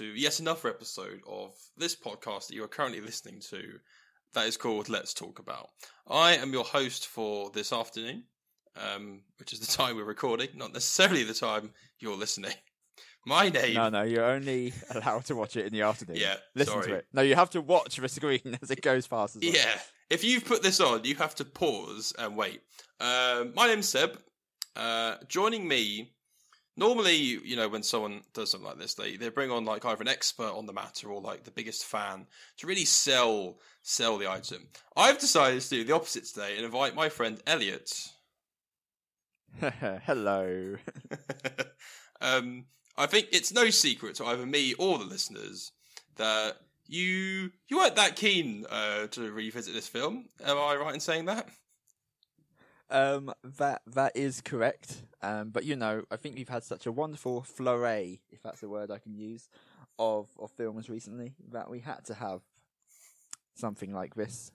to yet another episode of this podcast that you are currently listening to that is called Let's Talk About. I am your host for this afternoon, um, which is the time we're recording, not necessarily the time you're listening. My name. No, no, you're only allowed to watch it in the afternoon. Yeah, Listen sorry. to it. No, you have to watch the screen as it goes past as well. Yeah. If you've put this on, you have to pause and wait. Um, my name's Seb. Uh, joining me, normally, you know, when someone does something like this, they, they bring on like either an expert on the matter or like the biggest fan to really sell sell the item. I've decided to do the opposite today and invite my friend Elliot. Hello. um, I think it's no secret to either me or the listeners that you you weren't that keen uh, to revisit this film. Am I right in saying that? Um, that that is correct. Um, but you know, I think we've had such a wonderful flurry, if that's a word I can use, of of films recently that we had to have something like this.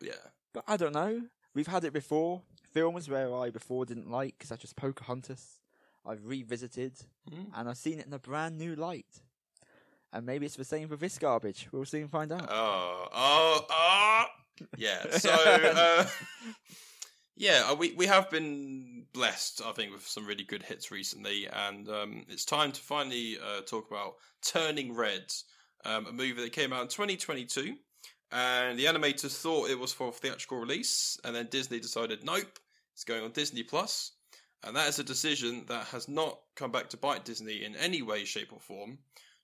Yeah. But I don't know. We've had it before. Films where I before didn't like, such as Pocahontas, I've revisited, Mm. and I've seen it in a brand new light. And maybe it's the same for this garbage. We'll soon find out. Oh, oh, oh. Yeah. So, uh, yeah, uh, we we have been blessed, I think, with some really good hits recently, and um, it's time to finally uh, talk about Turning Red, um, a movie that came out in 2022. And the animators thought it was for theatrical release, and then Disney decided, nope, it's going on Disney Plus, and that is a decision that has not come back to bite Disney in any way, shape, or form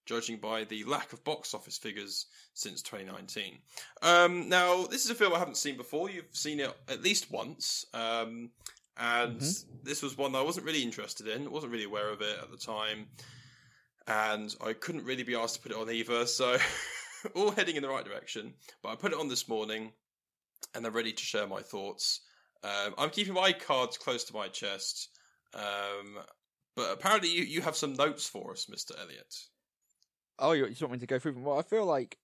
judging by the lack of box office figures since 2019. Um, now, this is a film I haven't seen before. You've seen it at least once. Um, and Mhm. this was one that I wasn't really interested in, wasn't really aware of it at the time. And I couldn't really be asked to put it on either. So, all heading in the right direction. But I put it on this morning and I'm ready to share my thoughts. Um, I'm keeping my cards close to my chest. Um, but apparently, you, you have some notes for us, Mr. Elliot. Oh, you, want me to go through them? Well, I feel like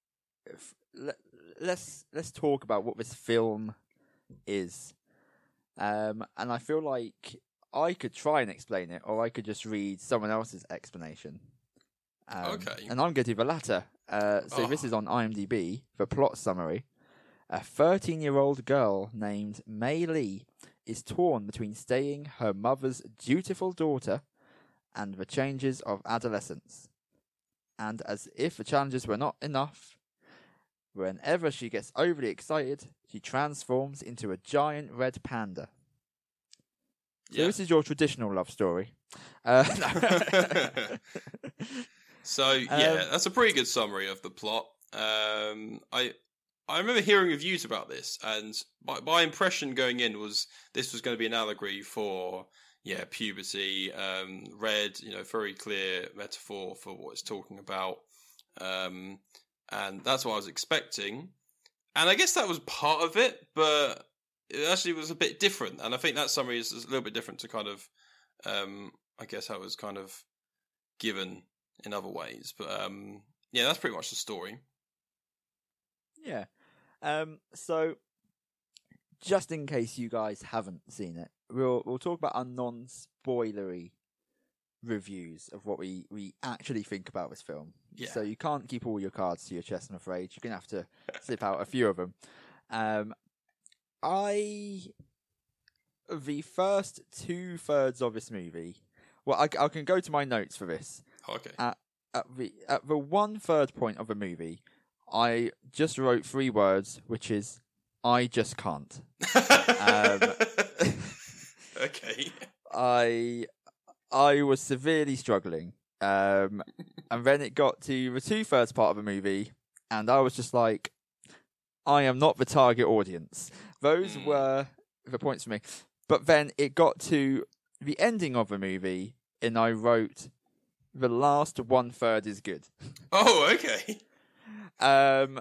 if, let, let's let's talk about what this film is, um, and I feel like I could try and explain it, or I could just read someone else's explanation. Um, Okay. And I'm going to do the latter. Uh, so this Oh. is on IMDb. The plot summary: A 13-year-old girl named Mei Lee is torn between staying her mother's dutiful daughter and the changes of adolescence and as if the challenges were not enough, whenever she gets overly excited, she transforms into a giant red panda. So Yeah. this is your traditional love story. Uh, so yeah, Um, that's a pretty good summary of the plot. Um, I I remember hearing reviews about this, and my, my impression going in was this was going to be an allegory for yeah puberty. Um, red, you know, very clear metaphor for what it's talking about, um, and that's what I was expecting. And I guess that was part of it, but it actually was a bit different. And I think that summary is, a little bit different to kind of, um, I guess how it was kind of given in other ways. But um, yeah, that's pretty much the story. yeah. Um, so, just in case you guys haven't seen it, we'll we'll talk about our non-spoilery reviews of what we, we actually think about this film. Yeah. So you can't keep all your cards to your chest, I'm afraid. You're gonna have to slip out a few of them. Um, I the first two thirds of this movie. Well, I, I can go to my notes for this. Okay. At the at the one third point of the movie, I just wrote three words, which is I just can't. Um, okay. I I was severely struggling. Um, and then it got to the two thirds part of the movie, and I was just like, I am not the target audience. Those Mm. were the points for me. But then it got to the ending of the movie, and I wrote, the last one third is good. Oh, okay. Um,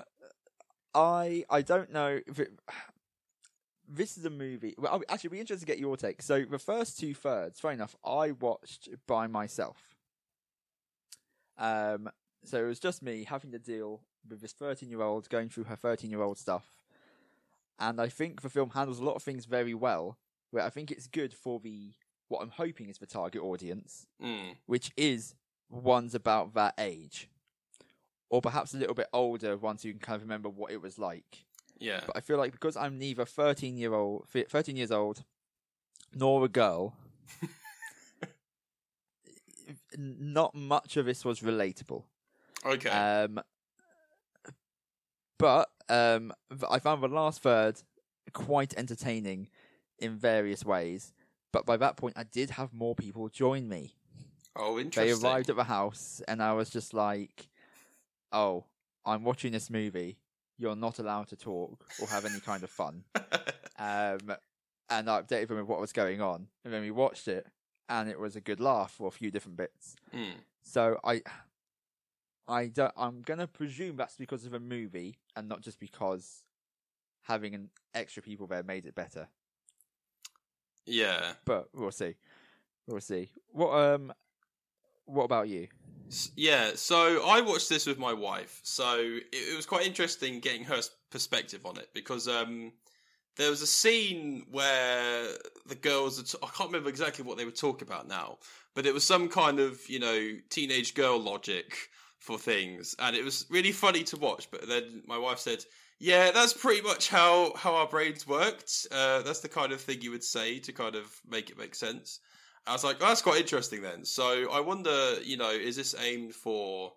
I I don't know if it. This is a movie. Well, I'll- actually, be interested to get your take. So the first two thirds, fair enough. I watched by myself. Um, so it was just me having to deal with this thirteen-year-old going through her thirteen-year-old stuff, and I think the film handles a lot of things very well. Where I think it's good for the what I'm hoping is the target audience, Mm. which is ones about that age. or perhaps a little bit older ones you can kind of remember what it was like. Yeah. But I feel like because I'm neither 13 year old, 13 years old, nor a girl, not much of this was relatable. Okay. Um, but um, I found the last third quite entertaining in various ways. But by that point, I did have more people join me. oh, interesting. They arrived at the house, and I was just like, "Oh, I'm watching this movie. You're not allowed to talk or have any kind of fun." Um, and I updated them with what was going on, and then we watched it, and it was a good laugh for a few different bits. Mm. So I, I don't. I'm gonna presume that's because of a movie and not just because having an extra people there made it better. Yeah. But we'll see. We'll see. What um, what about you? Yeah, so I watched this with my wife. So it, it was quite interesting getting her perspective on it because um, there was a scene where the girls, t- I can't remember exactly what they were talking about now, but it was some kind of, you know, teenage girl logic for things. And it was really funny to watch. But then my wife said, yeah, that's pretty much how, how our brains worked. Uh, that's the kind of thing you would say to kind of make it make sense. I was like, oh, that's quite interesting then. So I wonder, you know, is this aimed for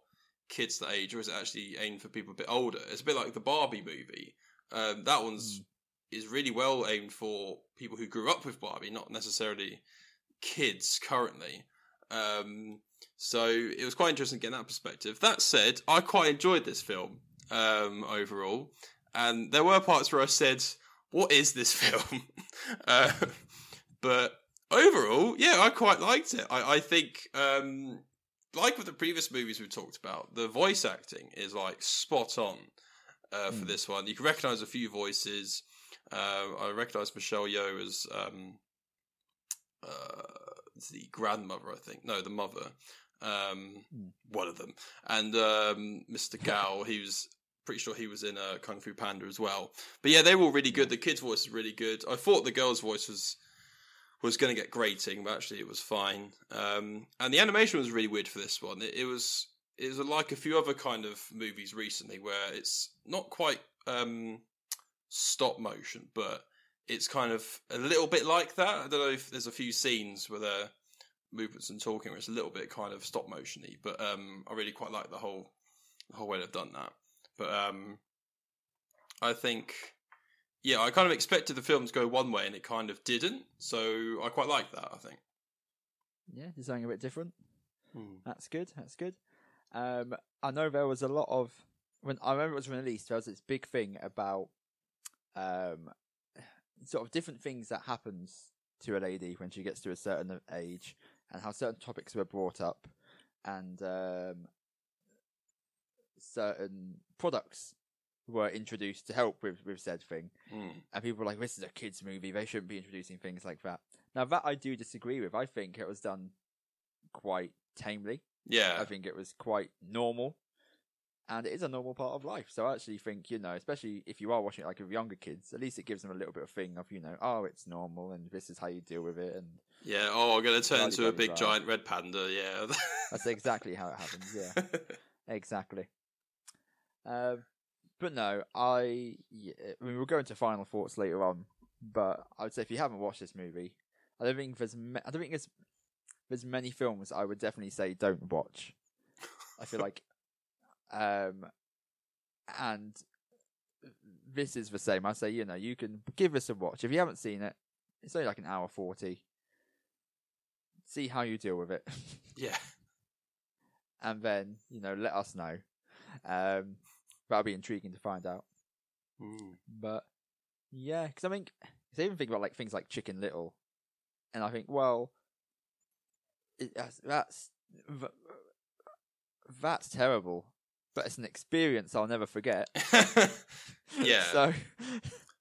kids that age or is it actually aimed for people a bit older? It's a bit like the Barbie movie. Um, that one's is really well aimed for people who grew up with Barbie, not necessarily kids currently. Um, so it was quite interesting getting that perspective. That said, I quite enjoyed this film um, overall, and there were parts where I said, "What is this film?" uh, but overall, yeah, I quite liked it. I, I think, um, like with the previous movies we talked about, the voice acting is like spot on uh, for Mm. this one. You can recognize a few voices. Uh, I recognize Michelle Yeoh as um, uh, the grandmother, I think. No, the mother. Um, Mm. One of them. And um, Mr. Gao, he was pretty sure he was in uh, Kung Fu Panda as well. But yeah, they were all really good. The kid's voice is really good. I thought the girl's voice was was going to get grating, but actually it was fine. Um, and the animation was really weird for this one. It, it was it was like a few other kind of movies recently where it's not quite um, stop motion, but it's kind of a little bit like that. I don't know if there's a few scenes where the movements and talking where it's a little bit kind of stop motiony, but um, I really quite like the whole the whole way they've done that. But um, I think yeah, I kind of expected the film to go one way and it kind of didn't. So I quite like that, I think. Yeah, do something a bit different. That's good. That's good. Um, I know there was a lot of when I remember it was released. There was this big thing about um, sort of different things that happens to a lady when she gets to a certain age, and how certain topics were brought up, and um, certain products were introduced to help with with said thing. Mm. And people were like, "This is a kids' movie. They shouldn't be introducing things like that." Now that I do disagree with. I think it was done quite tamely. Yeah. I think it was quite normal, and it is a normal part of life. So I actually think you know, especially if you are watching it like with younger kids, at least it gives them a little bit of thing of you know, oh, it's normal, and this is how you deal with it, and Yeah. Oh, I'm going to turn into a big giant red panda. Yeah. that's exactly how it happens. Yeah, exactly. Um, but no, I yeah, I mean we'll go into final thoughts later on. But I would say if you haven't watched this movie, I don't think there's ma- I don't think there's there's many films I would definitely say don't watch. I feel like, um, and this is the same. I say you know you can give us a watch if you haven't seen it. It's only like an hour forty. See how you deal with it. yeah. and then you know let us know. Um, that'll be intriguing to find out. Mm. But yeah, because I think they even think about like things like Chicken Little, and I think well, it, that's that's that's terrible, but it's an experience I'll never forget. yeah. so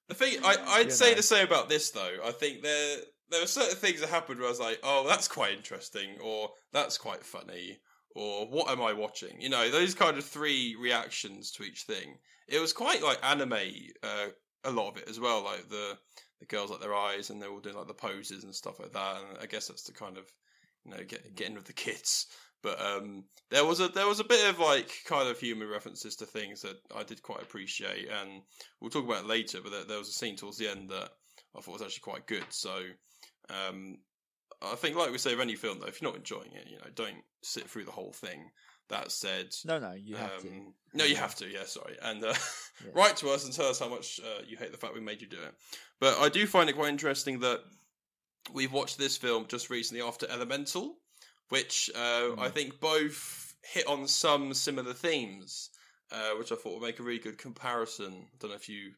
The thing I, I'd say know. the same about this though. I think there there were certain things that happened where I was like, oh, that's quite interesting, or that's quite funny, or what am I watching? You know, those kind of three reactions to each thing. It was quite like anime, uh, a lot of it as well. Like the the girls like their eyes, and they're all doing like the poses and stuff like that. And I guess that's to kind of you know get get in with the kids. But um, there was a there was a bit of like kind of human references to things that I did quite appreciate, and we'll talk about later. But there, there was a scene towards the end that I thought was actually quite good. So um, I think, like we say of any film, though, if you're not enjoying it, you know, don't sit through the whole thing. That said, No, no, you have to. um, No, you have to. Yeah, sorry. And uh, Yeah. write to us and tell us how much uh, you hate the fact we made you do it. But I do find it quite interesting that we've watched this film just recently after Elemental, which uh, I Mm. think both hit on some similar themes, uh, which I thought would make a really good comparison. I don't know if you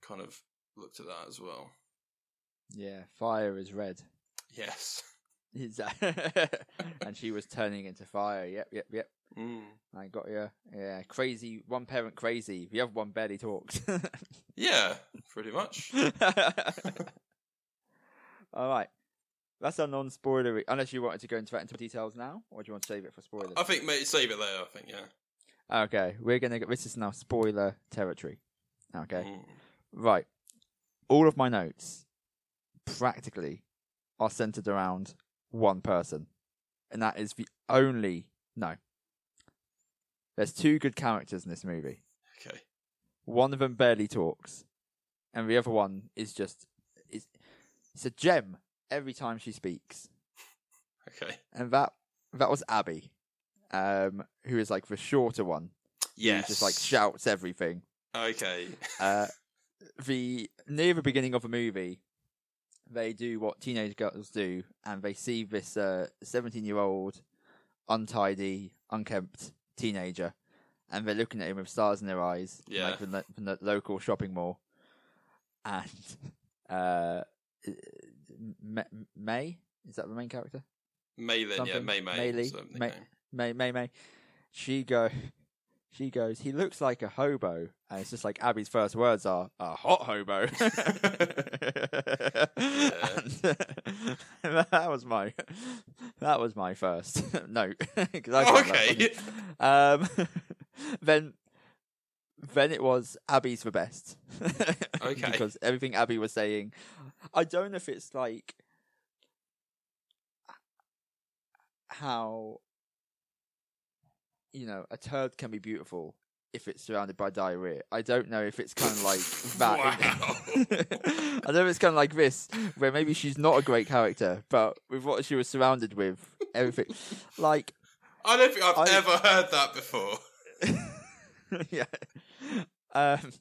kind of looked at that as well. Yeah, fire is red. Yes. And she was turning into fire. Yep, yep, yep. Mm. I got you. Yeah, crazy. One parent crazy. The other one barely talks. Yeah, pretty much. All right. That's a non-spoilery. Unless you wanted to go into that into details now, or do you want to save it for spoilers? I think mate, save it later. I think yeah. Okay, we're gonna. Get, this is now spoiler territory. Okay, Mm. right. All of my notes, practically, are centered around one person, and that is the only. No. There's two good characters in this movie. Okay. One of them barely talks, and the other one is just is it's a gem every time she speaks, Okay. and that that was Abby, um, who is like the shorter one, Yes. who just like shouts everything. Okay. Uh, the near the beginning of the movie, they do what teenage girls do, and they see this seventeen-year-old, untidy, unkempt teenager, and they're looking at him with stars in their eyes, Yeah. like from the, from the local shopping mall, and uh, May is that the main character? May then, yeah, Something. Mei Mei. Mei Lee. is her May- May May May. She go she goes, he looks like a hobo and it's just like Abby's first words are a hot hobo. And, that was my that was my first note. 'Cause I found that okay. Um then then it was Abby's the best. Okay. because everything Abby was saying I don't know if it's like how you know a turd can be beautiful if it's surrounded by diarrhea. I don't know if it's kind of like that. I don't know if it's kind of like this, where maybe she's not a great character, but with what she was surrounded with, everything like I don't think I've I- ever heard that before. yeah. Um,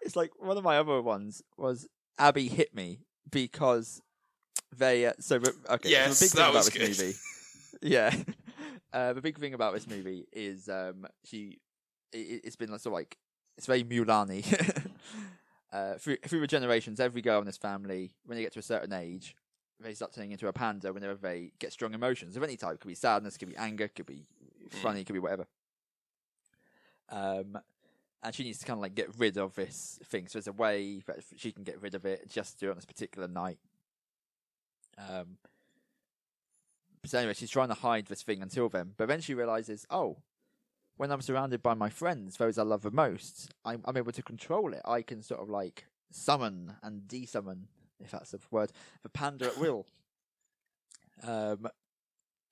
it's like one of my other ones was Abby hit me because they. Uh, so okay, Yes, so the big thing that about was this good. movie. Yeah, uh, the big thing about this movie is um, she. It, it's been sort of like it's very Mulani. uh, through through the generations, every girl in this family, when they get to a certain age, they start turning into a panda whenever they get strong emotions of any type. It could be sadness, could be anger, could be funny, could be whatever. Um, and she needs to kind of like get rid of this thing. So there's a way that she can get rid of it just on this particular night. Um. So anyway, she's trying to hide this thing until then, but then she realizes, oh, when I'm surrounded by my friends, those I love the most, I'm, I'm able to control it. I can sort of like summon and de-summon, if that's the word, the panda at will. Um,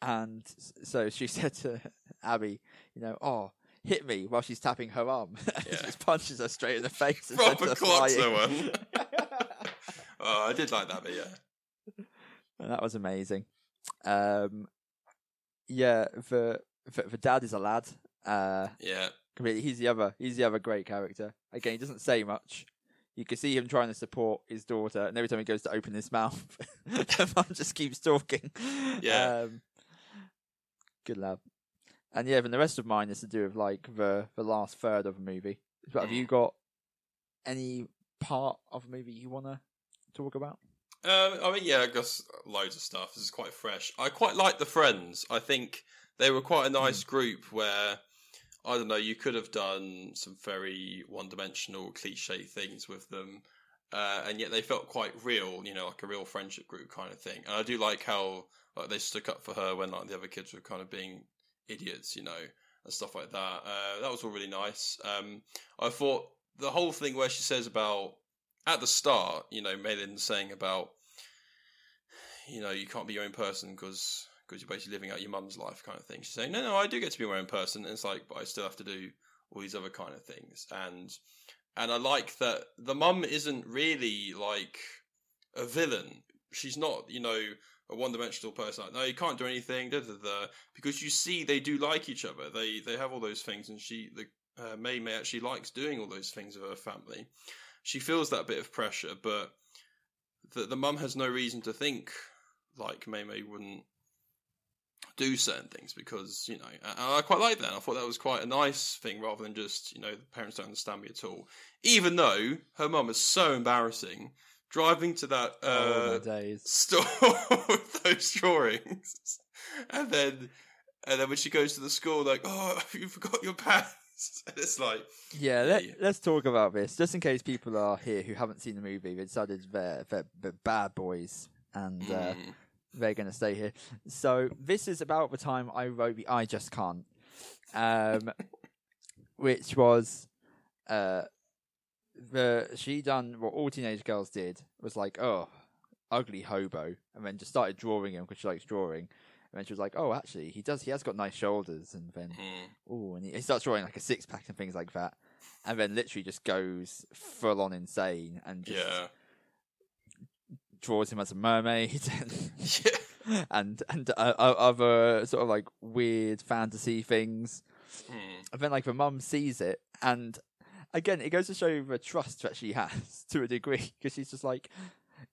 and so she said to Abby, you know, oh, hit me while she's tapping her arm. Yeah. she just punches her straight in the face. and Proper flying. one. Oh, I did like that, but yeah. and that was amazing. Um, yeah, the, the the dad is a lad. Uh, Yeah. completely. He's the other. He's the other great character. Again, he doesn't say much. You can see him trying to support his daughter, and every time he goes to open his mouth, the mum just keeps talking. Yeah. Um, good lad. And yeah, then the rest of mine is to do with like the the last third of a movie. But have you got any part of a movie you want to talk about? Um, I mean, yeah, I guess loads of stuff. This is quite fresh. I quite like the Friends. I think they were quite a nice group where, I don't know, you could have done some very one dimensional cliche things with them. Uh, and yet they felt quite real, you know, like a real friendship group kind of thing. And I do like how like they stuck up for her when like the other kids were kind of being idiots, you know, and stuff like that. Uh, that was all really nice. Um, I thought the whole thing where she says about at the start, you know, Malin saying about, you know, you can't be your own person because because you're basically living out your mum's life, kind of thing. She's saying, no, no, I do get to be my own person. And it's like, but I still have to do all these other kind of things. And and I like that the mum isn't really like a villain. She's not, you know, a one-dimensional person. Like, no, you can't do anything. Da, da, da. Because you see, they do like each other. They they have all those things, and she, the uh, Mei Mei actually likes doing all those things with her family. She feels that bit of pressure, but the the mum has no reason to think like Mei Mei wouldn't do certain things because you know and I quite like that. I thought that was quite a nice thing rather than just you know the parents don't understand me at all. Even though her mum is so embarrassing, driving to that oh uh, days. store with those drawings, and then and then when she goes to the school, like oh you forgot your pants, and it's like Yeah, let, Yeah. let's talk about this just in case people are here who haven't seen the movie. They decided they're, they're, they're bad boys and uh, mm, they're going to stay here. So this is about the time I wrote the I Just Can't, um, which was uh, the she done what all teenage girls did was like, oh, ugly hobo, and then just started drawing him because she likes drawing. And then she was like, "Oh, actually, he does. He has got nice shoulders." And then, mm. oh, and he, he starts drawing like a six pack and things like that. And then literally just goes full on insane and just yeah draws him as a mermaid and yeah and and uh, other sort of like weird fantasy things. mm. And then like the mum sees it, and again, it goes to show the trust that she has to a degree because she's just like,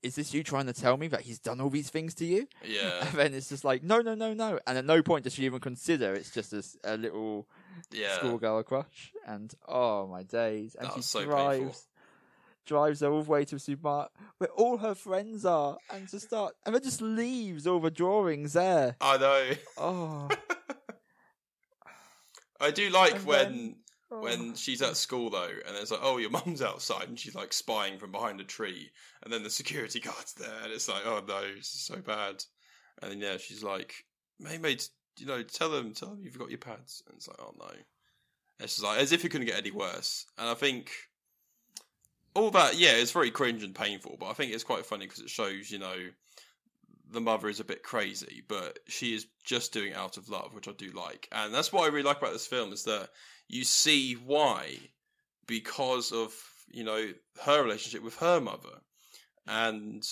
"Is this you trying to tell me that he's done all these things to you?" yeah And then it's just like, "No, no, no, no," and at no point does she even consider it's just a little yeah schoolgirl crush. And oh my days! And That she so drives. painful. Drives her all the way to a supermarket where all her friends are, and just start, and then just leaves all the drawings there. I know. Oh, I do like And when then- oh. when she's at school though, and it's like, oh, your mum's outside, and she's like spying from behind a tree, and then the security guard's there, and it's like, oh no, this is so bad. And then yeah, she's like, Mei Mei, you know, tell them, tell them you've got your pads, and it's like, oh no. And it's just like as if it couldn't get any worse. And I think all that, yeah, it's very cringe and painful, but I think it's quite funny because it shows, you know, the mother is a bit crazy, but she is just doing out of love, which I do like. And that's what I really like about this film is that you see why because of, you know, her relationship with her mother. And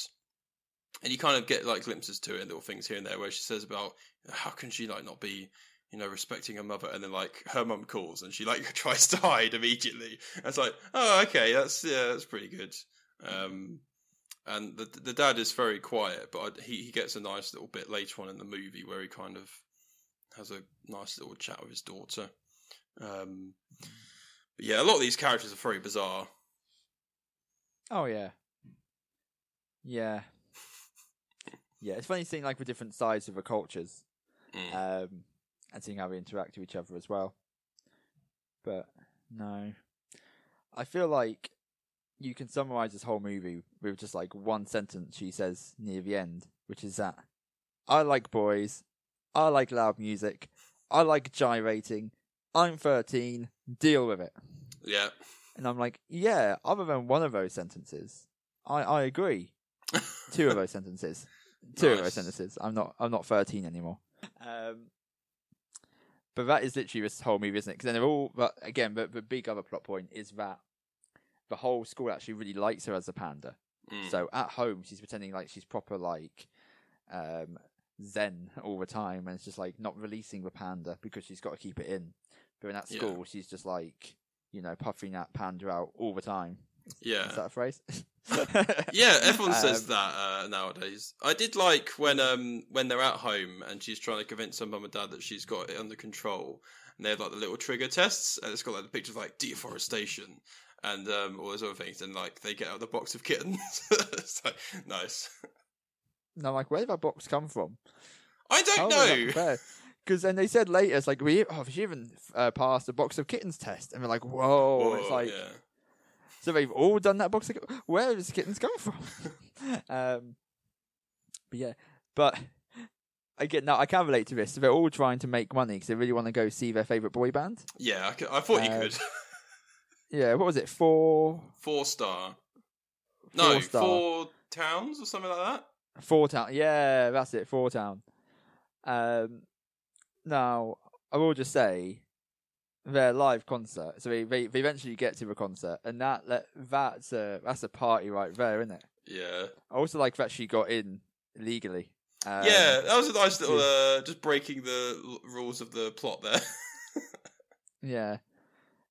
and you kind of get like glimpses to it and little things here and there where she says about how can she like not be you know, respecting her mother, and then like her mum calls and she like tries to hide immediately. And it's like, oh, okay, that's yeah, that's pretty good. Um, and the the dad is very quiet, but I, he he gets a nice little bit later on in the movie where he kind of has a nice little chat with his daughter. Um, but yeah, a lot of these characters are very bizarre. Oh yeah, yeah, yeah. It's funny seeing like the different sides of the cultures, Mm. um, and seeing how they interact with each other as well. But no, I feel like you can summarize this whole movie with just like one sentence she says near the end, which is that I like boys, I like loud music, I like gyrating. I'm 13. Deal with it. Yeah, And I'm like, yeah, other than one of those sentences, I, I agree. Two of those sentences. Two of those sentences. I'm not I'm not thirteen anymore. Um but that is literally this whole movie, isn't it? Because then they're all but again, but the big other plot point is that the whole school actually really likes her as a panda. Mm. So at home she's pretending like she's proper like um zen all the time and it's just like not releasing the panda because she's got to keep it in. But in at Yeah. school she's just like, you know, puffing that panda out all the time. yeah. Is that a phrase? Yeah, everyone says Um, that uh, nowadays. I did like when um when they're at home and she's trying to convince her mum and dad that she's got it under control, and they have like the little trigger tests, and it's got like the pictures of like deforestation and um all those other things, and like they get out the box of kittens. it's like nice. And I'm like, where did that box come from? I don't know. Because then they said later, it's like, we oh, she even uh, passed a box of kittens test, and we're like, whoa! Whoa, it's like, yeah. So they've all done that box. Of, ki- where does kittens come from? um, but yeah, but again, now I can relate to this. They're all trying to make money because they really want to go see their favorite boy band. Yeah, I thought you Uh, could. Yeah, what was it? Four, four star. No, four star, four towns or something like that. four town. Yeah, that's it. Four town. Um, now I will just say their live concert. So they, they, they eventually get to the concert, and that, that that's a that's a party right there, isn't it? Yeah. I also like that she got in legally. Um, yeah, that was a nice little, uh, just breaking the l- rules of the plot there. Yeah.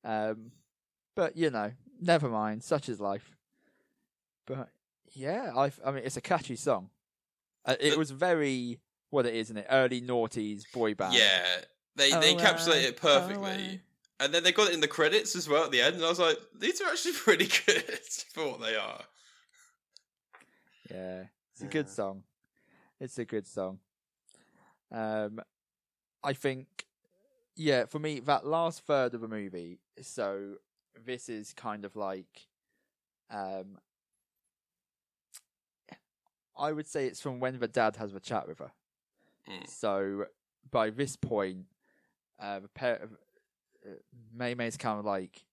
Um, but you know, never mind. Such is life. But yeah, I I mean, it's a catchy song. Uh, it was very what it is in it early noughties boy band. yeah, they they Oh, encapsulate uh, it perfectly. And then they got it in the credits as well at the end, and I was like, these are actually pretty good for what they are. Yeah, it's a good Yeah. song. It's a good song. Um, I think, yeah, for me, that last third of the movie. So this is kind of like, um, I would say it's from when the dad has the chat with her. Mm. So by this point, uh, the pair, uh, Mei Mei's kind of like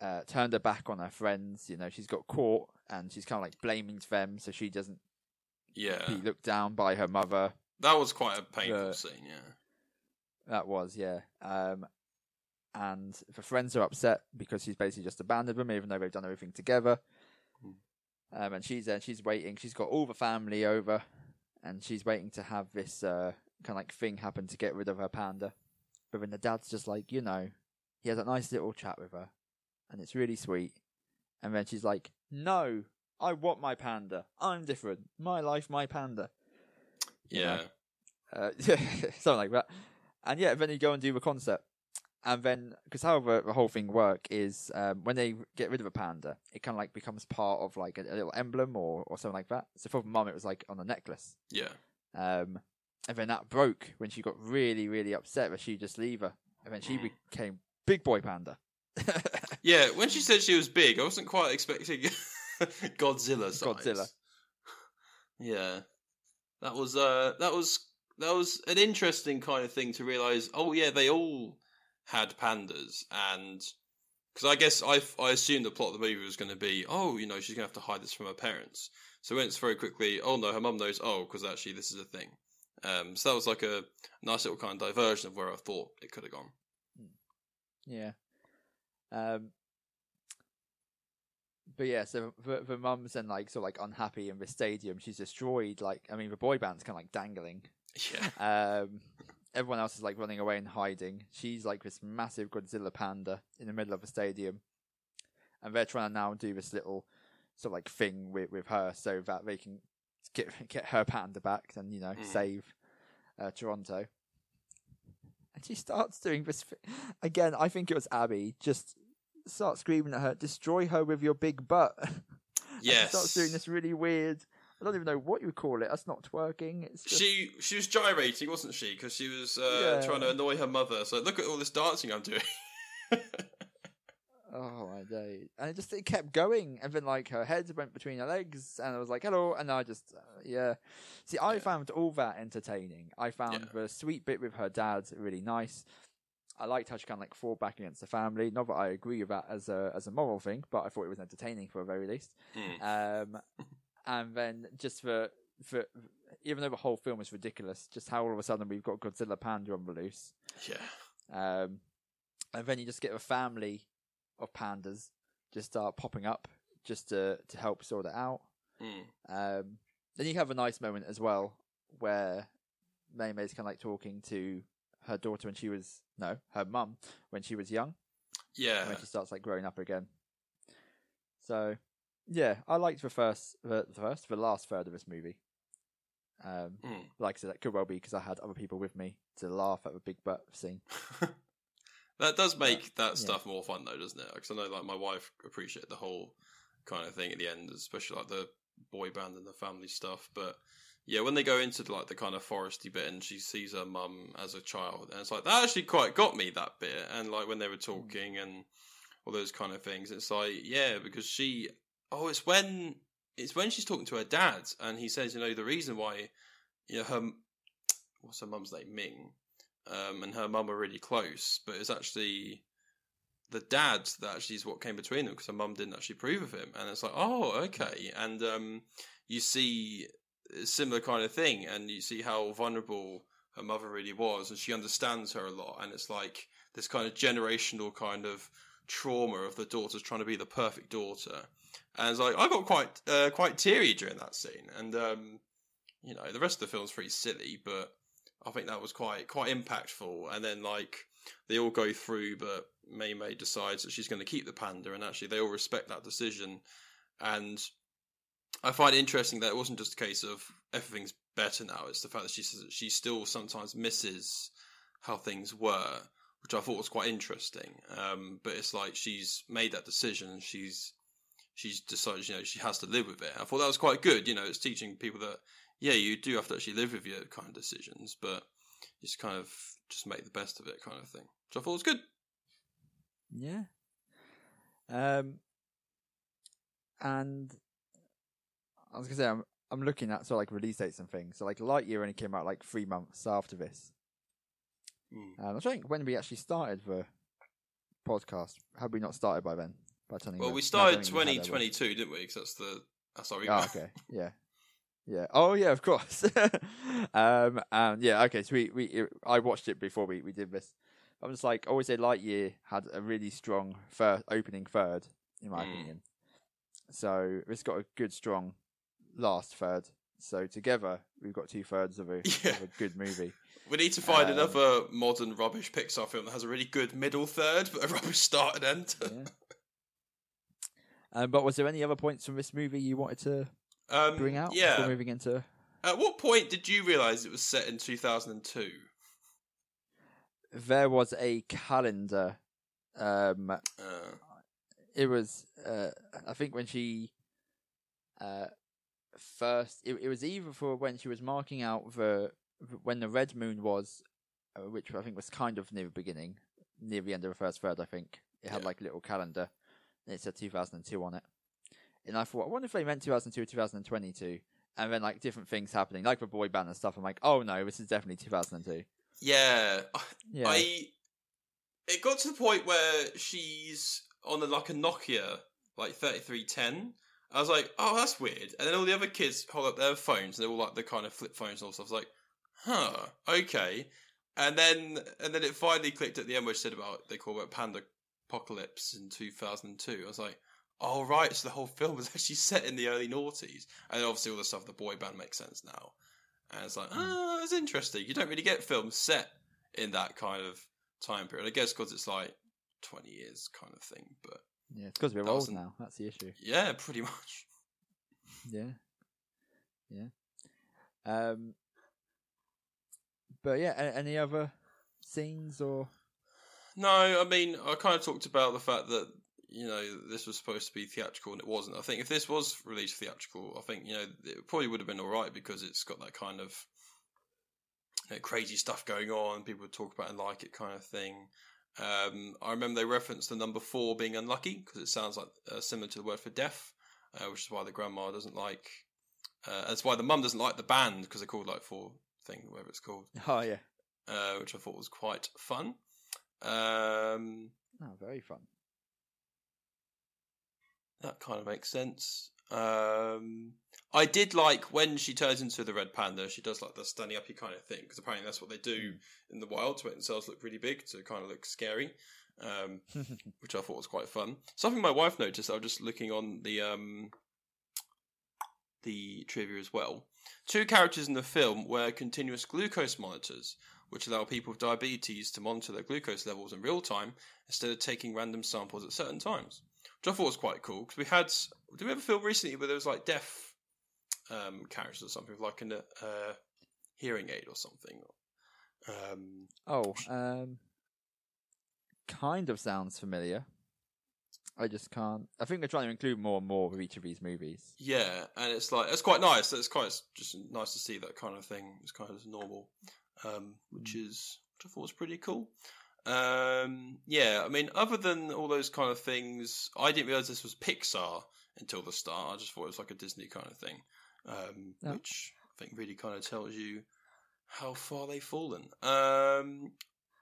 uh, turned her back on her friends. You know, she's got caught and she's kind of like blaming them, so she doesn't Yeah, be looked down by her mother. that was quite a painful The- scene. Yeah, That was yeah. Um, and the friends are upset because she's basically just abandoned them, even though they've done everything together. Mm. Um, and she's there, she's waiting. She's got all the family over, and she's waiting to have this uh, kind of like thing happen to get rid of her panda. But then the dad's just like, you know, he has a nice little chat with her, and it's really sweet. And then she's like, "No, I want my panda. I'm different. My life, my panda." Yeah, uh, something like that. And yeah, then you go and do the concert, and then because how the, the whole thing work is um, when they get rid of a panda, it kind of like becomes part of like a, a little emblem or or something like that. So for mum, it was like on a necklace, yeah. um, and then that broke when she got really really upset that she just leave her, and then she Mm. became big boy panda. Yeah, when she said she was big, I wasn't quite expecting Godzilla size. Godzilla. Yeah, that was uh, that was that was an interesting kind of thing to realize. Oh yeah, they all had pandas, and because I guess I I assumed the plot of the movie was going to be, oh, you know, she's going to have to hide this from her parents. So it's very quickly, oh no, her mum knows. Oh, because actually this is a thing. Um, so that was like a nice little kind of diversion of where I thought it could have gone. Yeah. Um. But yeah, so the, the mum's then like sort of like unhappy in the stadium. She's destroyed. Like, I mean, the boy band's kind of like dangling. Yeah, Um, everyone else is like running away and hiding. She's like this massive Godzilla panda in the middle of the stadium, and they're trying to now do this little sort of like thing with with her so that they can get get her panda back and you know Mm. save uh, Toronto. And she starts doing this thi- again. I think it was Abby. Just start screaming at her, "Destroy her with your big butt!" Yes. starts doing this really weird. I don't even know what you would call it. That's not twerking. It's just, She she was gyrating, wasn't she? Because she was uh, Yeah. trying to annoy her mother. So look at all this dancing I'm doing. Oh my days! And it just it kept going, and then like her head went between her legs, and I was like, "Hello," and I just, uh, yeah. See, I Yeah. found all that entertaining. I found Yeah. the sweet bit with her dad really nice. I liked how she kind of like fought back against the family. Not that I agree with that as a as a moral thing, but I thought it was entertaining for the very least. Mm. Um, and then just for for even though the whole film is ridiculous, just how all of a sudden we've got Godzilla Panda on the loose. Yeah. Um, and then you just get a family of pandas just start popping up just to to help sort it out. Mm. Um, then you have a nice moment as well where Mei Mei's kind of like talking to her daughter when she was no her mum when she was young Yeah. when she starts like growing up again. So yeah, I liked the first the, the first the last third of this movie. Um, Mm. like I said, that could well be because I had other people with me to laugh at the big butt scene. that does make that yeah. stuff more fun, though, doesn't it? Because I know, like, my wife appreciated the whole kind of thing at the end, especially like the boy band and the family stuff. But yeah, when they go into like the kind of foresty bit and she sees her mum as a child, and it's like that actually quite got me that bit. And like when they were mm. talking and all those kind of things, it's like yeah, because she oh, it's when it's when she's talking to her dad, and he says, you know, the reason why you know her what's her mum's name Ming, um, and her mum are really close, but it's actually the dad that actually is what came between them because her mum didn't actually approve of him, and it's like, oh, okay, and um, you see a similar kind of thing, and you see how vulnerable her mother really was, and she understands her a lot, and it's like this kind of generational kind of trauma of the daughters trying to be the perfect daughter, and it's like I got quite uh, quite teary during that scene, and um, you know the rest of the film's pretty silly, but I think that was quite quite impactful, and then like they all go through, but Mei Mei decides that she's going to keep the panda, and actually they all respect that decision. And I find it interesting that it wasn't just a case of everything's better now; it's the fact that she says that she still sometimes misses how things were, which I thought was quite interesting. Um, but it's like she's made that decision, she's she's decided, you know, she has to live with it. I thought that was quite good. You know, it's teaching people that yeah, you do have to actually live with your kind of decisions, but just kind of just make the best of it, kind of thing. Which I thought was good. Yeah. Um, and I was gonna say I'm I'm looking at sort of like release dates and things. So like Lightyear only came out like three months after this. Mm. Um, I think when we actually started the podcast, had we not started by then? By turning Well, we started don't think we had, have we? 2022, didn't we? Because that's the that's our Oh, okay. Yeah. Yeah. Oh, yeah. Of course. um. And yeah. Okay. So we we I watched it before we we did this. I'm just like I always say Lightyear had a really strong first opening third in my Mm. opinion. So it's got a good strong last third. So together we've got two thirds of a, Yeah. of a good movie. We need to find Um, another modern rubbish Pixar film that has a really good middle third, but a rubbish start and end. Yeah. Um, but was there any other points from this movie you wanted to um, bring out yeah. before moving into? At what point did you realise it was set in 2002? There was a calendar. Um, Uh, it was uh, I think when she uh, first it, it was either for when she was marking out the when the red moon was uh, which I think was kind of near the beginning near the end of the first third I think it had Yeah. like a little calendar and it said 2002 on it and I thought I wonder if they meant 2002 or 2022 and then like different things happening like the boy band and stuff I'm like oh no this is definitely 2002 yeah, yeah I. It got to the point where she's on a, like a Nokia, like 3310. I was like, oh, that's weird. And then all the other kids hold up their phones, and they're all like the kind of flip phones and all stuff. I was like, huh, okay. And then and then it finally clicked at the end where she said about they call it Panda Apocalypse in 2002. I was like, oh right, so the whole film was actually set in the early noughties. And obviously all the stuff the boy band makes sense now. And it's like, oh, that's interesting. You don't really get films set in that kind of time period. I guess because it's like 20 years kind of thing. But yeah it's because we're old now that's the issue yeah, pretty much. Yeah. Yeah. Um but yeah, any other scenes or No, I mean, I kind of talked about the fact that you know this was supposed to be theatrical and it wasn't. I think if this was released theatrical, I think you know it probably would have been all right because it's got that kind of you know, crazy stuff going on. People would talk about and like it kind of thing. Um, I remember they referenced the number four being unlucky because it sounds like uh, similar to the word for deaf, uh, which is why the grandma doesn't like. Uh, that's why the mum doesn't like the band because they're called like four thing, whatever it's called, Oh yeah. uh, which I thought was quite fun. Um, Oh, very fun. That kind of makes sense. Um, I did like when she turns into the red panda. She does like the standing uppy kind of thing because apparently that's what they do in the wild to make themselves look really big to kind of look scary, um, which I thought was quite fun. Something my wife noticed. I was just looking on the um, the trivia as well. Two characters in the film wear continuous glucose monitors, which allow people with diabetes to monitor their glucose levels in real time instead of taking random samples at certain times which I thought was quite cool because we had. Did we ever film recently where there was like deaf um, characters or something, like in a uh, hearing aid or something? Um, Oh, um kind of sounds familiar. I just can't I think they're trying to include more and more with each of these movies. yeah, and it's like it's quite nice. It's quite just nice to see that kind of thing. It's kind of normal, um, which is which I thought was pretty cool. Um, yeah, I mean, other than all those kind of things, I didn't realize this was Pixar until the start. I just thought it was like a Disney kind of thing, um, Yeah. which I think really kind of tells you how far they've fallen. Um,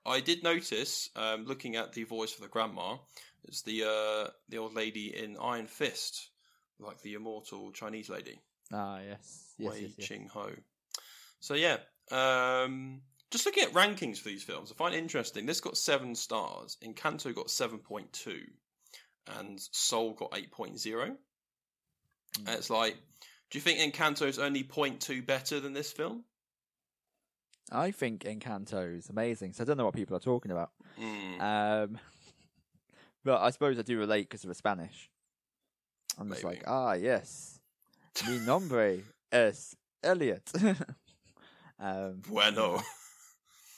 I did notice, um, looking at the voice for the grandma, it's the uh, the old lady in Iron Fist, like the immortal Chinese lady. Ah, yes. Yes, Wei yes, yes. Ching Ho. So yeah, um, just looking at rankings for these films, I find it interesting. This got seven stars. Encanto got seven point two, and Soul got eight Mm. And it's like, do you think Encanto's only 0.2 better than this film? I think Encanto is amazing, so I don't know what people are talking about. Mm, Um, but I suppose I do relate because of the Spanish. I'm just like, ah, yes. Mi nombre es Elliot. um, bueno.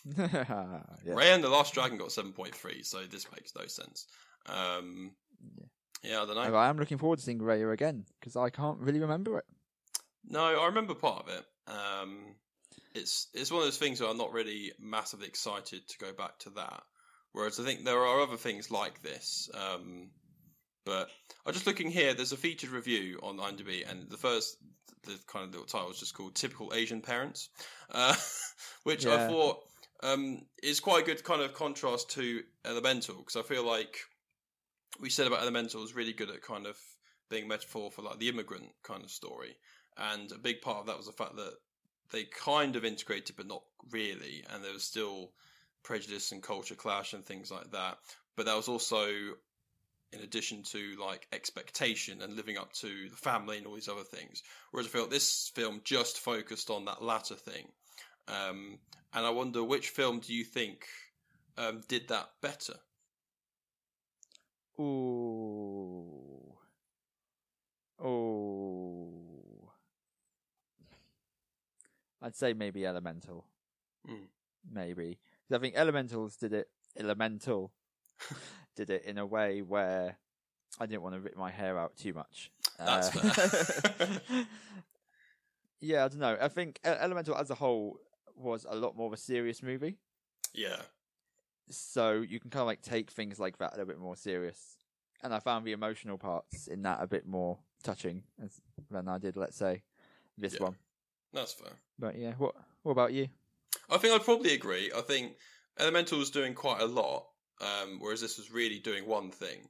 yeah. Raya and the Last Dragon got 7.3, so this makes no sense. Um, Yeah. yeah, I don't know. I am looking forward to seeing Raya again because I can't really remember it. No, I remember part of it. Um, it's it's one of those things where I'm not really massively excited to go back to that. Whereas I think there are other things like this. Um, but I'm just looking here. There's a featured review on IMDb, and the first, the kind of little title is just called "Typical Asian Parents," uh, which I thought um, is quite a good kind of contrast to Elemental because I feel like we said about Elemental is really good at kind of being a metaphor for like the immigrant kind of story, and a big part of that was the fact that they kind of integrated but not really, and there was still prejudice and culture clash and things like that. But that was also in addition to like expectation and living up to the family and all these other things. Whereas I feel like this film just focused on that latter thing. Um, and I wonder which film do you think um, did that better? Ooh. Ooh. I'd say maybe Elemental. Maybe Maybe. 'Cause I think Elementals did it, Elemental did it in a way where I didn't want to rip my hair out too much. That's fair. yeah, I don't know. I think E- Elemental as a whole was a lot more of a serious movie. Yeah, so you can kind of like take things like that a little bit more serious. And I found the emotional parts in that a bit more touching than I did, let's say, this Yeah. one. that's fair. But yeah, what what about you? I think I'd probably agree. I think Elemental was doing quite a lot, um, whereas this was really doing one thing.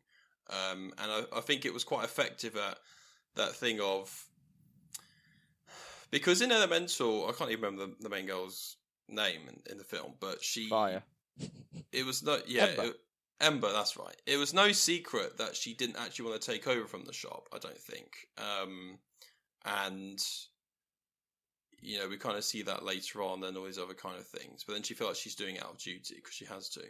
Um, and I, I think it was quite effective at that thing of because in Elemental, I can't even remember the, the main girl's name in, in the film, but she Fire. It was no, yeah, Ember. it- Ember. That's right. It was no secret that she didn't actually want to take over from the shop. I don't think. Um, and you know, we kind of see that later on and all these other kind of things. But then she feels like she's doing it out of duty because she has to.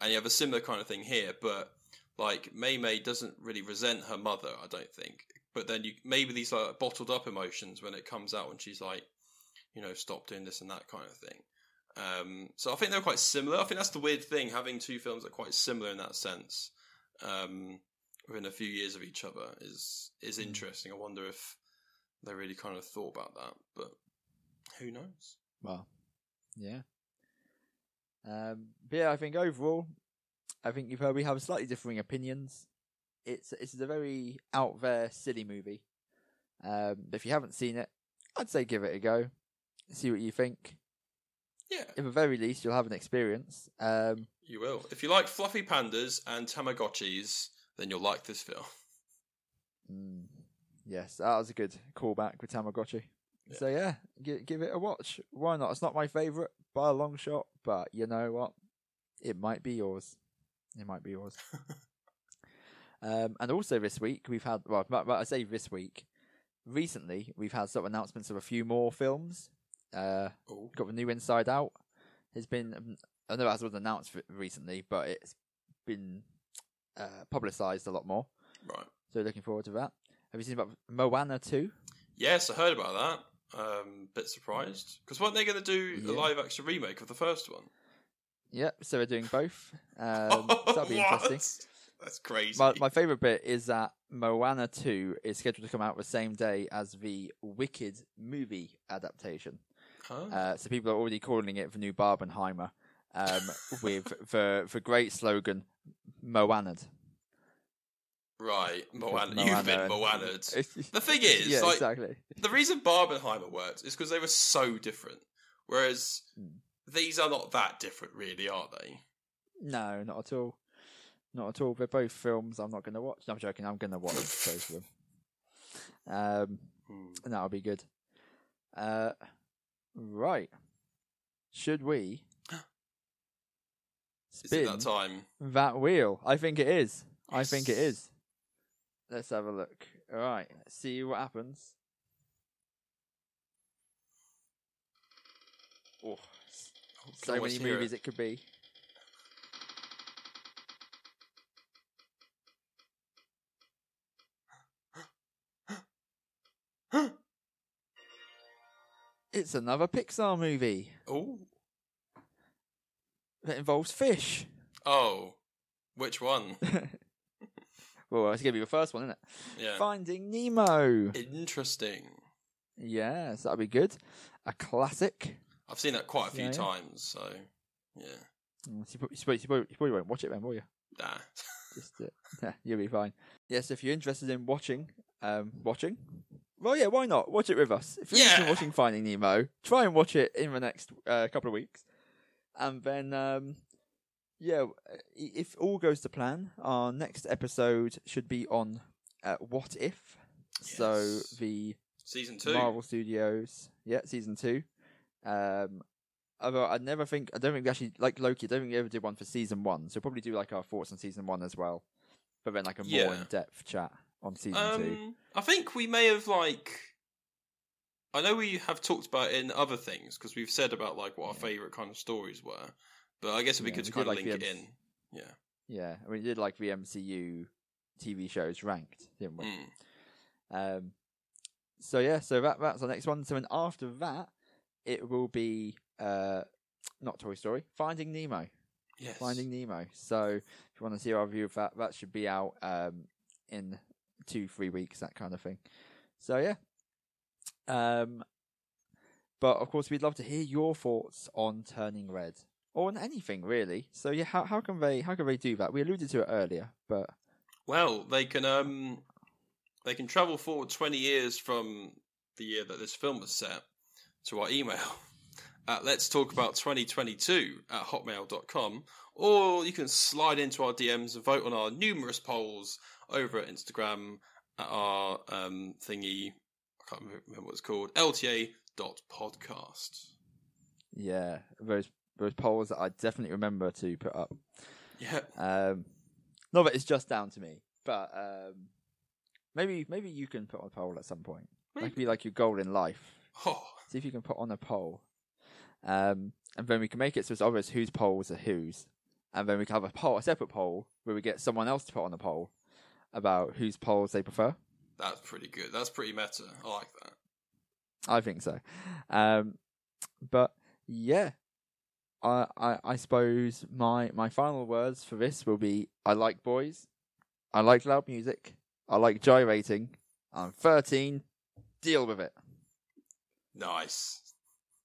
And you have a similar kind of thing here, but like Mei Mei doesn't really resent her mother. I don't think. But then you maybe these are bottled up emotions when it comes out when she's like, you know, stop doing this and that kind of thing. Um, so I think they're quite similar. I think that's the weird thing having two films that are quite similar in that sense. Um, within a few years of each other is is Mm. interesting. I wonder if they really kind of thought about that, but who knows? Well, yeah. Um, but yeah, I think overall, I think you probably have slightly differing opinions. It's it's a very out there, silly movie. Um, if you haven't seen it, I'd say give it a go. See what you think. Yeah, At the very least, you'll have an experience. Um, you will. If you like fluffy pandas and Tamagotchis, then you'll like this film. Mm, yes, that was a good callback with Tamagotchi. Yeah. So yeah, give, give it a watch. Why not? It's not my favourite by a long shot, but you know what? It might be yours. It might be yours. um, and also this week we've had well, I say this week. Recently, we've had sort of announcements of a few more films. Uh, got the new Inside Out. Has been um, I know hasn't been announced recently, but it's been uh, publicised a lot more. right. So looking forward to that. Have you seen about Moana 2? Yes, I heard about that. Um, bit surprised because weren't they going to do a Yeah. live action remake of the first one? Yep, so we're doing both. Um, so that'll be interesting. That's crazy. My, my favourite bit is that Moana 2 is scheduled to come out the same day as the Wicked movie adaptation. Huh? Uh, so people are already calling it the new Barbenheimer um, with the, the great slogan, Moana'd. right, Moana. Moana You've been Moana'd. The thing is, yeah, like, exactly. the reason Barbenheimer worked is because they were so different. Whereas Hmm. these are not that different, really, are they? No, not at all. Not at all. They're both films I'm not going to watch. No, I'm joking. I'm going to watch both of them. Um, Hmm. and that'll be good. Uh, right. Should we Is it spin that time? that wheel? I think it is. I think it is. Let's have a look. All right. Let's see what happens. Oh, Oh, so many movies it could be. It's another Pixar movie oh, that involves fish. oh, which one? well, it's gonna be the first one, isn't it? Yeah, Finding Nemo. interesting. Yes, that'll be good. A classic. I've seen that quite a few Yeah, yeah. times, so yeah, Mm, You probably, you, probably, you probably- you probably won't watch it then, will you? nah. Just uh, yeah, you'll be fine. Yes, if you're interested in watching, um, watching, well, yeah, why not watch it with us? If you're interested in watching Finding Nemo, try and watch it in the next uh, couple of weeks, and then, um, yeah, if all goes to plan, our next episode should be on uh, What If. So the Season two. Marvel Studios, yeah, season two. Um, although I never think I don't think we actually like Loki. I don't think we ever did one for season one. So probably do like our thoughts on season one as well, but then like a more Yeah. in depth chat on season two. Um, I think we may have like. I know we have talked about it in other things because we've said about like what our Yeah. favorite kind of stories were, but I guess be Yeah, we to kind of like, link the it in. Yeah. Yeah, I mean, we did like the MCU TV shows ranked, didn't we? Mm. Um, so yeah, so that that's our next one. So then after that, it will be uh, not Toy Story, Finding Nemo. Yes. Finding Nemo. So if you want to see our review of that, that should be out um, in two, three weeks, that kind of thing. So yeah. Um, but of course, we'd love to hear your thoughts on Turning Red or on anything really. So yeah, how how can they how can they do that? We alluded to it earlier, but Well, they can um, they can travel forward twenty years from the year that this film was set to our email at let's talk about 2022 at hotmail.com or you can slide into our DMs and vote on our numerous polls over at Instagram at our um, thingy I can't remember what it's called lta.podcast yeah, those those polls that I definitely remember to put up. yeah Um, not that it's just down to me, but um, maybe maybe you can put on a poll at some point. That could be like your goal in life. oh See if you can put on a poll. Um, and then we can make it so it's obvious whose polls are whose. And then we can have a poll, a separate poll, where we get someone else to put on a poll about whose polls they prefer. that's pretty good that's pretty meta I like that I think so. Um, but yeah, I, I I suppose my my final words for this will be: I like boys, I like loud music, I like gyrating. I'm 13. Deal with it. nice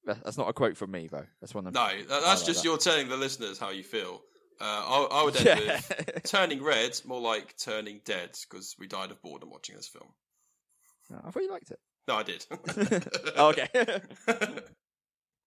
That's not a quote from me though. That's one of No, that's like just that. you're telling the listeners how you feel. Uh, I, I would end Yeah. with turning red, more like turning dead, because we died of boredom watching this film. I thought you liked it. No, I did. Oh, okay.